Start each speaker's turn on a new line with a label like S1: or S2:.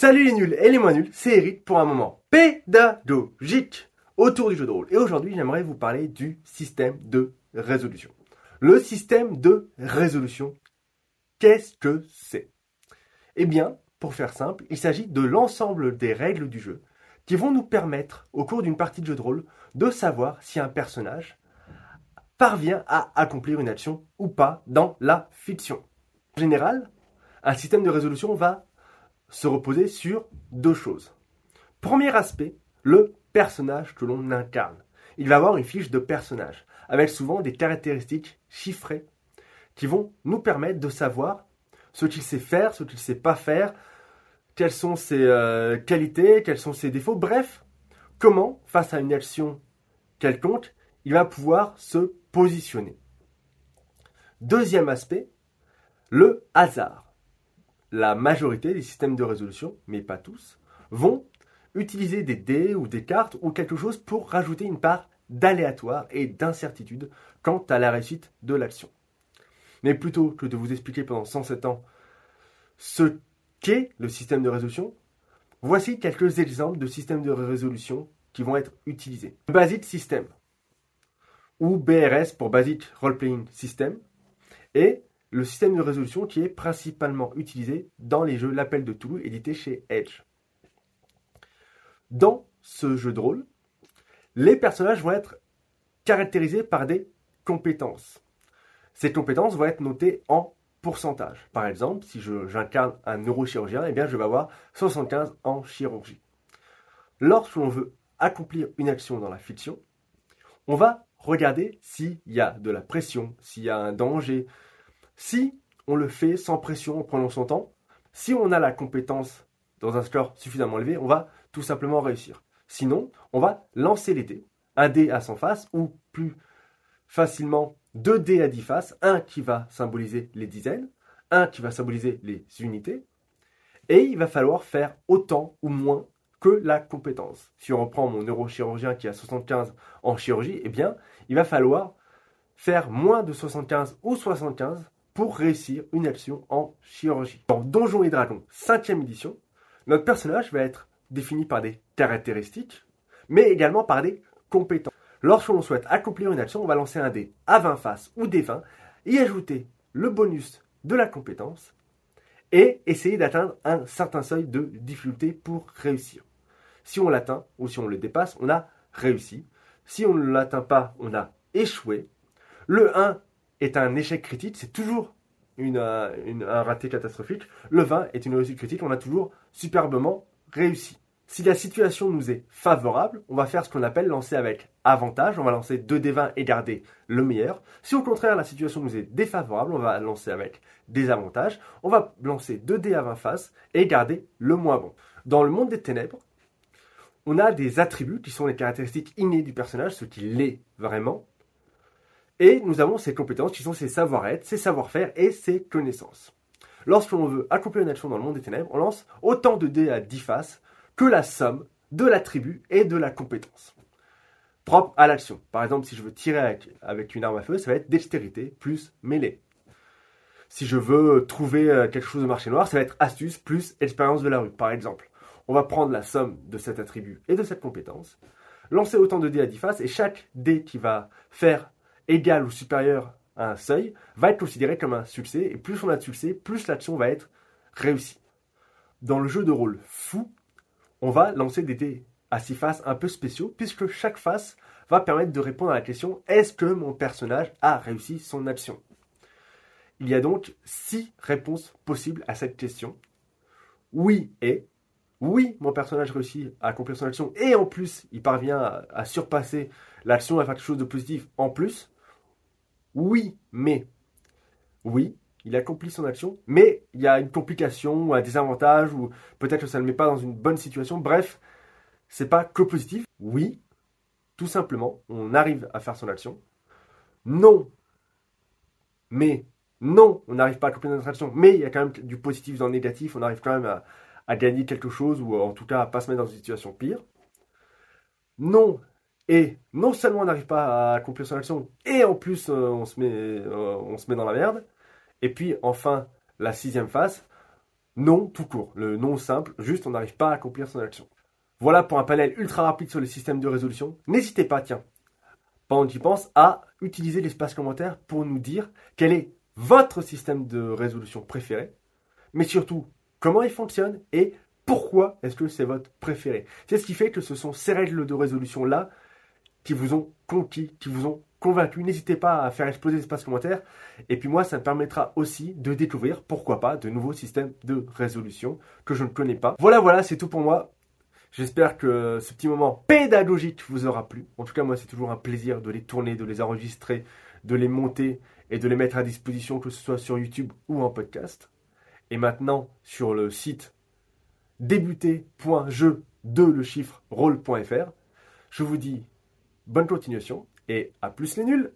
S1: Salut les nuls et les moins nuls, c'est Eric pour un moment pédagogique autour du jeu de rôle. Et aujourd'hui, j'aimerais vous parler du système de résolution. Le système de résolution, qu'est-ce que c'est? Eh bien, pour faire simple, il s'agit de l'ensemble des règles du jeu qui vont nous permettre, au cours d'une partie de jeu de rôle, de savoir si un personnage parvient à accomplir une action ou pas dans la fiction. En général, un système de résolution va se reposer sur deux choses. Premier aspect, le personnage que l'on incarne. Il va avoir une fiche de personnage, avec souvent des caractéristiques chiffrées qui vont nous permettre de savoir ce qu'il sait faire, ce qu'il ne sait pas faire, quelles sont ses euh, qualités, quels sont ses défauts, bref, comment, face à une action quelconque, il va pouvoir se positionner. Deuxième aspect, le hasard la majorité des systèmes de résolution, mais pas tous, vont utiliser des dés ou des cartes ou quelque chose pour rajouter une part d'aléatoire et d'incertitude quant à la réussite de l'action. Mais plutôt que de vous expliquer pendant 107 ans ce qu'est le système de résolution, voici quelques exemples de systèmes de résolution qui vont être utilisés. Le Basic System, ou BRS pour Basic Role Playing System, est le système de résolution qui est principalement utilisé dans les jeux L'Appel de Toulouse édité chez Edge. Dans ce jeu de rôle, les personnages vont être caractérisés par des compétences. Ces compétences vont être notées en pourcentage. Par exemple, si j'incarne un neurochirurgien, eh bien, je vais avoir 75 en chirurgie. Lorsque l'on veut accomplir une action dans la fiction, on va regarder s'il y a de la pression, s'il y a un danger, si on le fait sans pression, en prenant son temps, si on a la compétence dans un score suffisamment élevé, on va tout simplement réussir. Sinon, on va lancer les dés. Un dé à 100 faces ou plus facilement deux dés à 10 faces. Un qui va symboliser les dizaines, un qui va symboliser les unités. Et il va falloir faire autant ou moins que la compétence. Si on reprend mon neurochirurgien qui a 75 en chirurgie, eh bien, il va falloir faire moins de 75 ou 75 pour réussir une action en chirurgie. Dans Donjons et Dragons 5ème édition, notre personnage va être défini par des caractéristiques, mais également par des compétences. Lorsque l'on souhaite accomplir une action, on va lancer un dé à 20 faces ou des 20, y ajouter le bonus de la compétence et essayer d'atteindre un certain seuil de difficulté pour réussir. Si on l'atteint ou si on le dépasse, on a réussi. Si on ne l'atteint pas, on a échoué. Le 1 est un échec critique, c'est toujours euh, une, un raté catastrophique. Le 20 est une réussite critique, on a toujours superbement réussi. Si la situation nous est favorable, on va faire ce qu'on appelle lancer avec avantage. On va lancer 2 des 20 et garder le meilleur. Si au contraire la situation nous est défavorable, on va lancer avec des avantages. On va lancer 2 dés à 20 faces et garder le moins bon. Dans le monde des ténèbres, on a des attributs qui sont les caractéristiques innées du personnage, ce qui l'est vraiment. Et nous avons ces compétences qui sont ses savoir-être, ses savoir-faire et ses connaissances. Lorsque l'on veut accomplir une action dans le monde des ténèbres, on lance autant de dés à 10 faces que la somme de l'attribut et de la compétence propre à l'action. Par exemple, si je veux tirer avec, une arme à feu, ça va être dextérité plus mêlée. Si je veux trouver euh, quelque chose de marché noir, ça va être astuce plus expérience de la rue, par exemple. On va prendre la somme de cet attribut et de cette compétence, lancer autant de dés à 10 faces, et chaque dé qui va faire égal ou supérieur à un seuil va être considéré comme un succès. Et plus on a de succès, plus l'action va être réussie. Dans le jeu de rôle fou, on va lancer des dés à six faces un peu spéciaux, puisque chaque face va permettre de répondre à la question est-ce que mon personnage a réussi son action? Il y a donc six réponses possibles à cette question. Oui et oui, mon personnage réussit à accomplir son action et en plus il parvient à, surpasser l'action à faire quelque chose de positif en plus. Oui, mais. Oui, il accomplit son action, mais il y a une complication ou un désavantage, ou peut-être que ça ne le met pas dans une bonne situation. Bref, c'est pas que positif. Oui, tout simplement, on arrive à faire son action. Non, mais non, on n'arrive pas à accomplir notre action, mais il y a quand même du positif dans le négatif, on arrive quand même à, à gagner quelque chose, ou en tout cas à pas se mettre dans une situation pire. Non, et non seulement on n'arrive pas à accomplir son action, et en plus euh, on, se met, euh, on se met dans la merde. Et puis enfin, la sixième phase, non tout court. Le non simple, juste on n'arrive pas à accomplir son action. Voilà pour un panel ultra rapide sur les systèmes de résolution. N'hésitez pas, tiens, pendant que j'y pense, à utiliser l'espace commentaire pour nous dire quel est votre système de résolution préféré, mais surtout comment il fonctionne et pourquoi est-ce que c'est votre préféré. C'est ce qui fait que ce sont ces règles de résolution-là qui vous ont conquis, qui vous ont convaincu. N'hésitez pas à faire exploser l'espace commentaire. Et puis moi, ça me permettra aussi de découvrir, pourquoi pas, de nouveaux systèmes de résolution que je ne connais pas. Voilà, voilà, c'est tout pour moi. J'espère que ce petit moment pédagogique vous aura plu. En tout cas, moi, c'est toujours un plaisir de les tourner, de les enregistrer, de les monter et de les mettre à disposition, que ce soit sur YouTube ou en podcast. Et maintenant, sur le site débuter.jeu de le chiffre rôle.fr, je vous dis bonne continuation et à plus les nuls